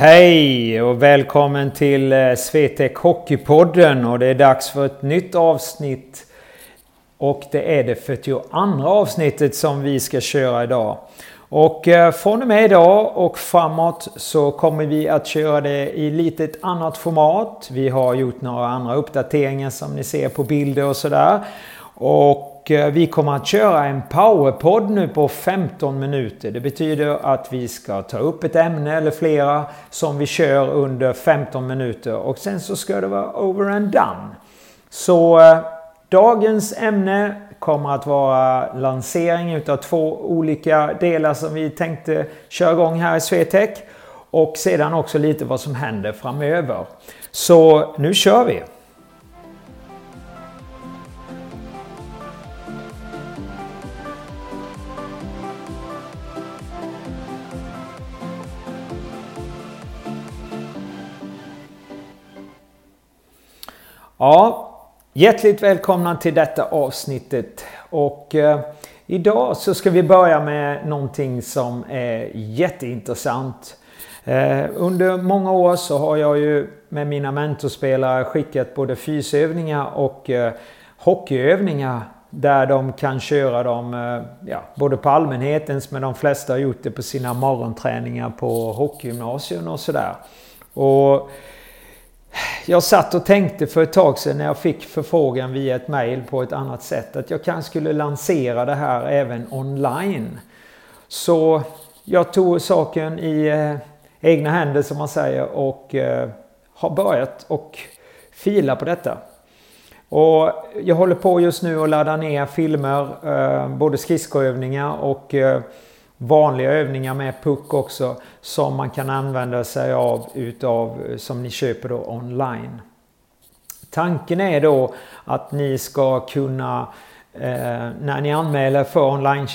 Hej och välkommen till eh, Svetek Swetec Hockeypodden och det är dags för ett nytt avsnitt. Och det är det 42 avsnittet som vi ska köra idag. Och eh, från och med idag och framåt så kommer vi att köra det i lite ett annat format. Vi har gjort några andra uppdateringar som ni ser på bilder och sådär. Och Eh, vi kommer att köra en powerpodd nu på 15 minuter. Det betyder att vi ska ta upp ett ämne eller flera som vi kör under 15 minuter och sen så ska det vara over and done. Så eh, dagens ämne kommer att vara lansering utav två olika delar som vi tänkte köra igång här i Swetec. Och sedan också lite vad som händer framöver. Så nu kör vi! Ja, hjärtligt välkomna till detta avsnittet. Och eh, idag så ska vi börja med någonting som är jätteintressant. Eh, under många år så har jag ju med mina mentorspelare skickat både fysövningar och eh, hockeyövningar där de kan köra dem eh, ja, både på allmänhetens men de flesta har gjort det på sina morgonträningar på hockeygymnasium och sådär. Och jag satt och tänkte för ett tag sedan när jag fick förfrågan via ett mail på ett annat sätt att jag kanske skulle lansera det här även online. Så jag tog saken i eh, egna händer som man säger och eh, har börjat och fila på detta. Och jag håller på just nu att ladda ner filmer, eh, både skridskoövningar och eh, vanliga övningar med puck också som man kan använda sig av utav som ni köper då online. Tanken är då att ni ska kunna eh, när ni anmäler för online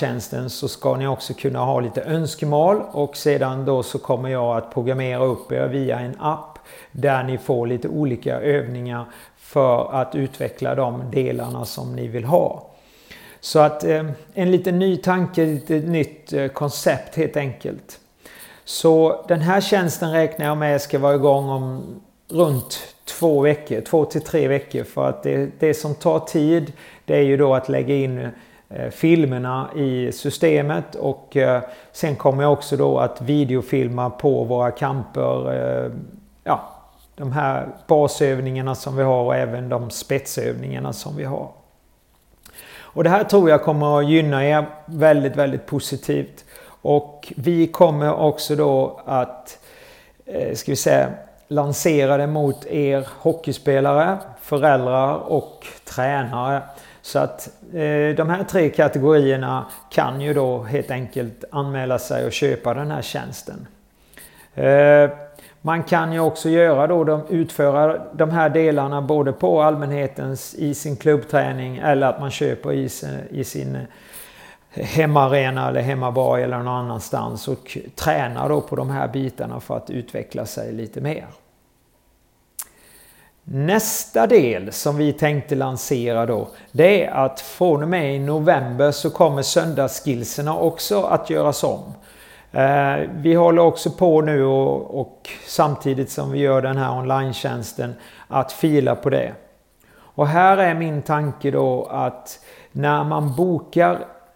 så ska ni också kunna ha lite önskemål och sedan då så kommer jag att programmera upp er via en app där ni får lite olika övningar för att utveckla de delarna som ni vill ha. Så att eh, en liten ny tanke, ett nytt eh, koncept helt enkelt. Så den här tjänsten räknar jag med ska vara igång om runt två veckor, två till tre veckor. För att det, det som tar tid det är ju då att lägga in eh, filmerna i systemet och eh, sen kommer jag också då att videofilma på våra kamper. Eh, ja, de här basövningarna som vi har och även de spetsövningarna som vi har. Och det här tror jag kommer att gynna er väldigt, väldigt positivt. Och vi kommer också då att, eh, ska vi säga, lansera det mot er hockeyspelare, föräldrar och tränare. Så att eh, de här tre kategorierna kan ju då helt enkelt anmäla sig och köpa den här tjänsten. Eh, man kan ju också göra då, de, utföra de här delarna både på allmänhetens i sin klubbträning eller att man köper i sin, i sin eh, hemmaarena eller hemmabar eller någon annanstans och tränar då på de här bitarna för att utveckla sig lite mer. Nästa del som vi tänkte lansera då det är att från och med i november så kommer söndagsskillserna också att göras om. Eh, vi håller också på nu och, och, samtidigt som vi gör den här online att fila på det. Och här är min tanke då att när man bokar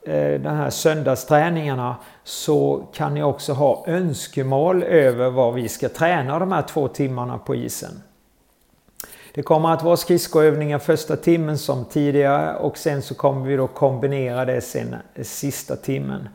eh, de här söndagsträningarna så kan ni också ha önskemål över vad vi ska träna de här två timmarna på isen. Det kommer att vara skridskoövningar första timmen som tidigare och sen så kommer vi då kombinera det sen sista timmen.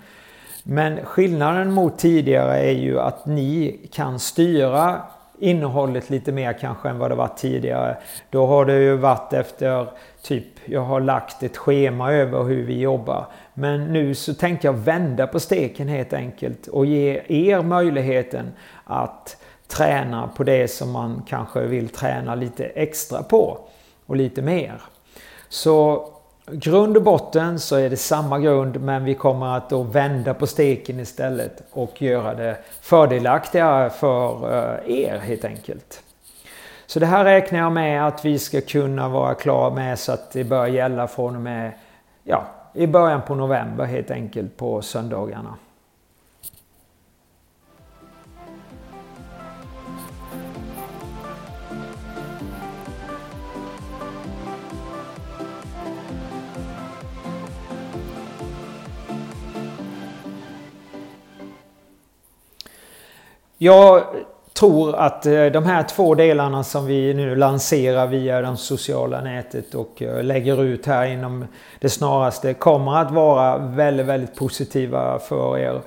Men skillnaden mot tidigare är ju att ni kan styra innehållet lite mer kanske än vad det var tidigare. Då har det ju varit efter typ, jag har lagt ett schema över hur vi jobbar. Men nu så tänkte jag vända på steken helt enkelt och ge er möjligheten att träna på det som man kanske vill träna lite extra på och lite mer. Så grund och botten så är det samma grund men vi kommer att då vända på steken istället och göra det fördelaktigare för eh, er helt enkelt. Så det här räknar jag med att vi ska kunna vara klara med så att det börjar gälla från och med ja, i början på november helt enkelt på söndagarna. Jag tror att eh, de här två delarna som vi nu lanserar via det sociala nätet och eh, lägger ut här inom det snaraste kommer att vara väldigt, väldigt positiva för er.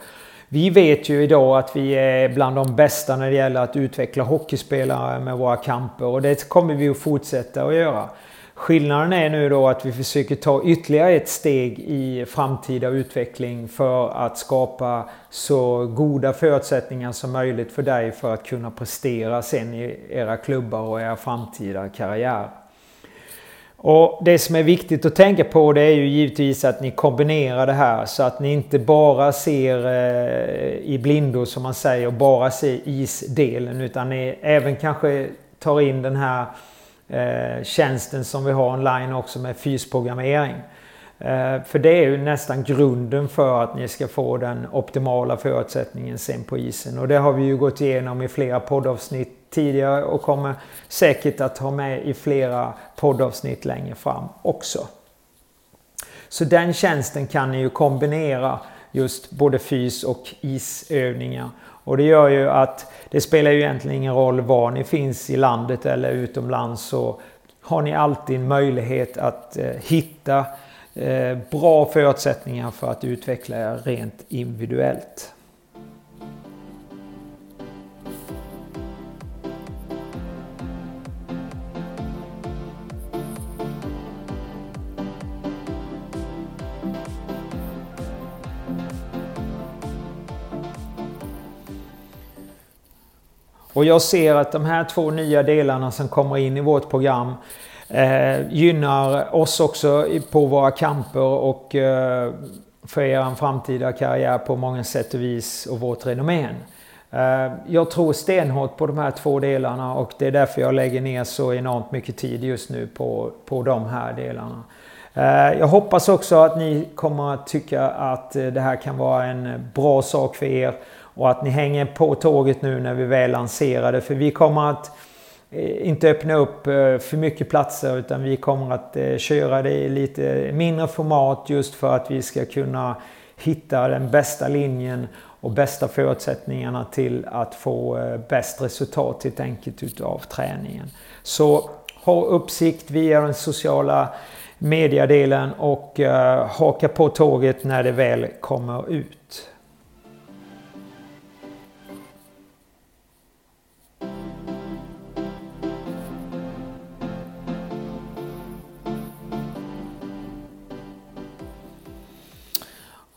Vi vet ju idag att vi är bland de bästa när det gäller att utveckla hockeyspelare med våra kamper och det kommer vi att fortsätta att göra. Skillnaden är nu då att vi försöker ta ytterligare ett steg i framtida utveckling för att skapa så goda förutsättningar som möjligt för dig för att kunna prestera sen i era klubbar och era framtida karriär. Och Det som är viktigt att tänka på det är ju givetvis att ni kombinerar det här så att ni inte bara ser eh, i blindo som man säger bara ser isdelen utan ni även kanske tar in den här eh, tjänsten som vi har online också med fysprogrammering. Eh, för det är ju nästan grunden för att ni ska få den optimala förutsättningen sen på isen. Och det har vi ju gått igenom i flera poddavsnitt tidigare och kommer säkert att ha med i flera poddavsnitt längre fram också. Så den tjänsten kan ni ju kombinera just både fys och isövningar. Och det gör ju att det spelar ju egentligen ingen roll var ni finns i landet eller utomlands så har ni alltid en möjlighet att eh, hitta eh, bra förutsättningar för att utveckla er rent individuellt. Och jag ser att de här två nya delarna som kommer in i vårt program eh, gynnar oss också på våra kamper och eh, för er framtida karriär på många sätt och vis och vårt renommé. Eh, jag tror stenhårt på de här två delarna och det är därför jag lägger ner så enormt mycket tid just nu på, på de här delarna. Eh, jag hoppas också att ni kommer att tycka att eh, det här kan vara en bra sak för er och att ni hänger på tåget nu när vi väl lanserar det. För vi kommer att eh, inte öppna upp eh, för mycket platser utan vi kommer att eh, köra det i lite mindre format just för att vi ska kunna hitta den bästa linjen och bästa förutsättningarna till att få bäst resultat helt enkelt utav träningen. Så ha uppsikt via den sociala mediedelen och haka på tåget när det väl kommer ut.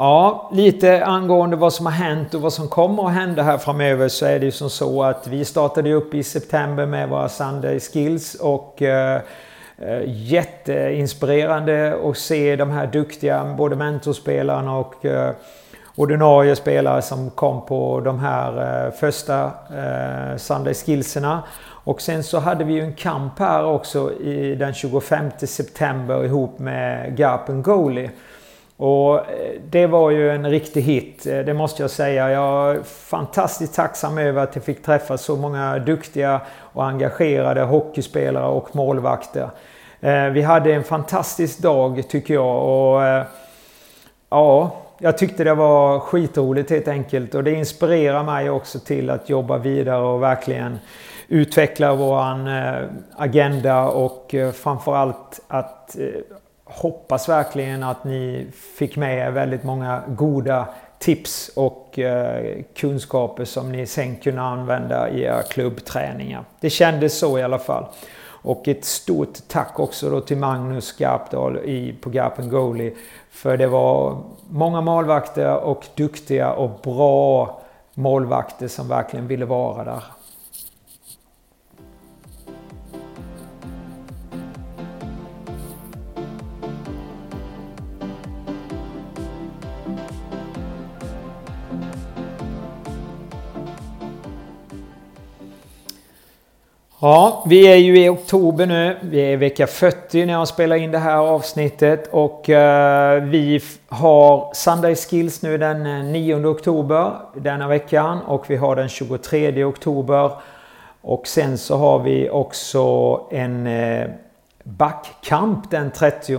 Ja, lite angående vad som har hänt och vad som kommer att hända här framöver så är det ju som så att vi startade upp i september med våra Sunday Skills och eh, eh, jätteinspirerande att se de här duktiga både mentorspelarna och eh, ordinarie spelare som kom på de här eh, första eh, Sunday Skillserna. Och sen så hade vi ju en kamp här också i den 25 september ihop med Garpen Goalie. Och eh, det var ju en riktig hit, eh, det måste jag säga. Jag är fantastiskt tacksam över att jag fick träffa så många duktiga och engagerade hockeyspelare och målvakter. Eh, vi hade en fantastisk dag tycker jag och ja, jag tyckte det var skitroligt helt enkelt och det inspirerar mig också till att jobba vidare och verkligen utveckla våran agenda och framförallt att hoppas verkligen att ni fick med er väldigt många goda tips och eh, kunskaper som ni sen kunde använda i era klubbträningar. Det kändes så i alla fall. Och ett stort tack också då till Magnus Garpdal i, på Garpen Goalie. För det var många målvakter och duktiga och bra målvakter som verkligen ville vara där. Ja, vi är ju i oktober nu. Vi är i vecka 40 när jag spelar in det här avsnittet. Och eh, vi har Sunday Skills nu den eh, 9 oktober denna veckan. Och vi har den 23 oktober. Och sen så har vi också en eh, backkamp den 30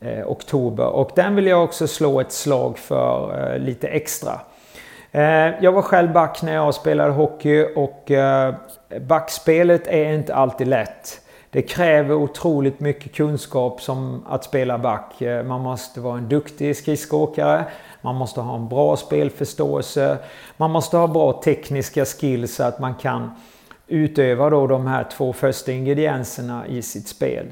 eh, oktober. Och den vill jag också slå ett slag för eh, lite extra. Eh, jag var själv back när jag spelade hockey och eh, backspelet är inte alltid lätt. Det kräver otroligt mycket kunskap som att spela back. Eh, man måste vara en duktig skridskoåkare. Man måste ha en bra spelförståelse. Man måste ha bra tekniska skills så att man kan utöva då de här två första ingredienserna i sitt spel.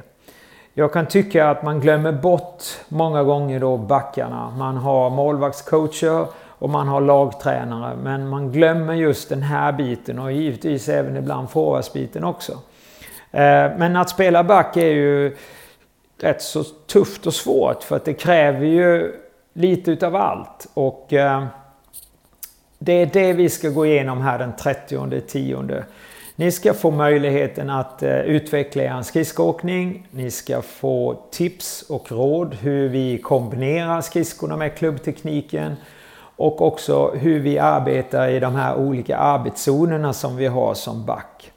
Jag kan tycka att man glömmer bort många gånger då backarna. Man har målvaktscoacher och man har lagtränare. Men man glömmer just den här biten och givetvis även ibland forwardsbiten också. Eh, men att spela back är ju rätt så tufft och svårt för att det kräver ju lite utav allt. Och eh, det är det vi ska gå igenom här den 30 10. Ni ska få möjligheten att eh, utveckla er skridskoåkning. Ni ska få tips och råd hur vi kombinerar skridskorna med klubbtekniken. Och också hur vi arbetar i de här olika arbetszonerna som vi har som back.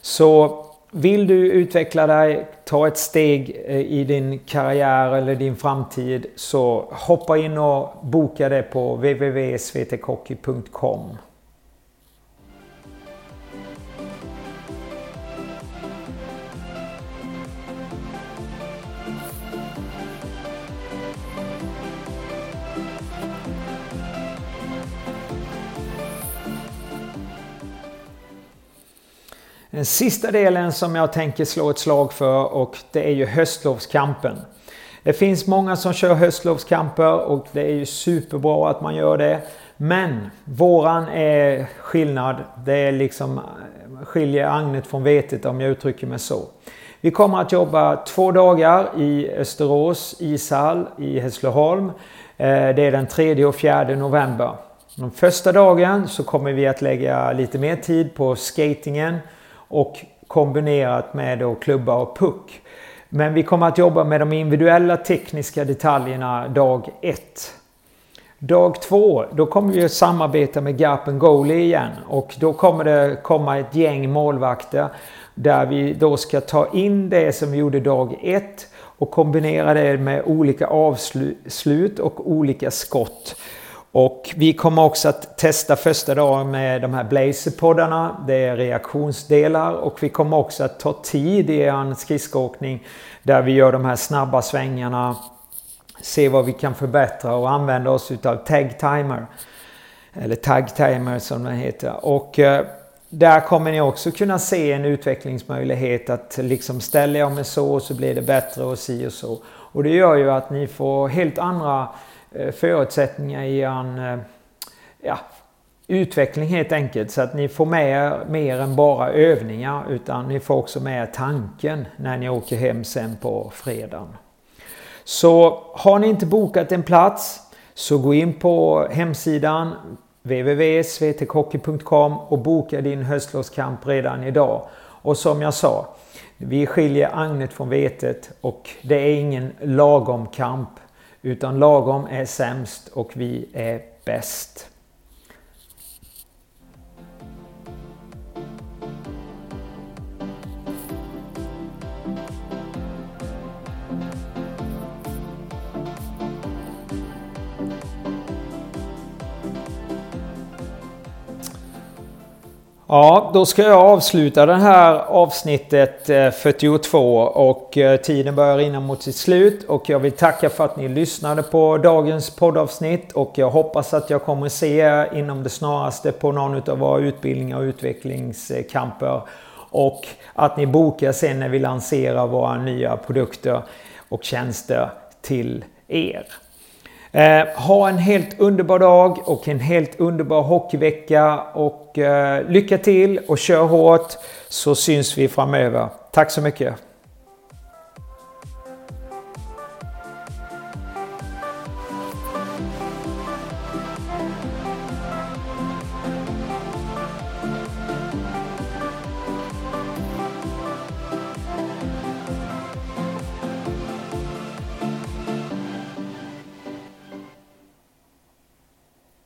Så vill du utveckla dig, ta ett steg eh, i din karriär eller din framtid så hoppa in och boka det på www.svetekhockey.com. Den sista delen som jag tänker slå ett slag för och det är ju höstlovskampen. Det finns många som kör höstlovskamper och det är ju superbra att man gör det. Men våran är skillnad. Det är liksom skiljer agnet från vetet om jag uttrycker mig så. Vi kommer att jobba två dagar i Österås ishall i Hässleholm. Eh, det är den 3 och 4 november. Den första dagen så kommer vi att lägga lite mer tid på skatingen och kombinerat med då klubba och puck. Men vi kommer att jobba med de individuella tekniska detaljerna dag 1. Dag 2, då kommer vi att samarbeta med Garpen Goalie igen och då kommer det komma ett gäng målvakter där vi då ska ta in det som vi gjorde dag 1 och kombinera det med olika avslut och olika skott. Och vi kommer också att testa första dagen med de här Blazer-poddarna. Det är reaktionsdelar och vi kommer också att ta tid i en skridskoåkning där vi gör de här snabba svängarna. Se vad vi kan förbättra och använda oss utav tag timer. Eller tag timer som den heter. Och eh, där kommer ni också kunna se en utvecklingsmöjlighet att liksom ställer jag mig så så blir det bättre och si och så. Och det gör ju att ni får helt andra Eh, förutsättningar i en eh, ja, utveckling helt enkelt. Så att ni får med er mer än bara övningar utan ni får också med er tanken när ni åker hem sen på fredagen. Så har ni inte bokat en plats så gå in på hemsidan www.svetekhockey.com och boka din höstlovskamp redan idag. Och som jag sa, vi skiljer agnet från vetet och det är ingen lagom kamp utan lagom är sämst och vi är bäst. Ja, då ska jag avsluta det här avsnittet eh, 42 och eh, tiden börjar rinna mot sitt slut och jag vill tacka för att ni lyssnade på dagens poddavsnitt och jag hoppas att jag kommer se er inom det snaraste på någon av våra utbildningar och utvecklingskamper och att ni bokar sen när vi lanserar våra nya produkter och tjänster till er. Eh, ha en helt underbar dag och en helt underbar hockeyvecka och eh, lycka till och kör hårt så syns vi framöver. Tack så mycket!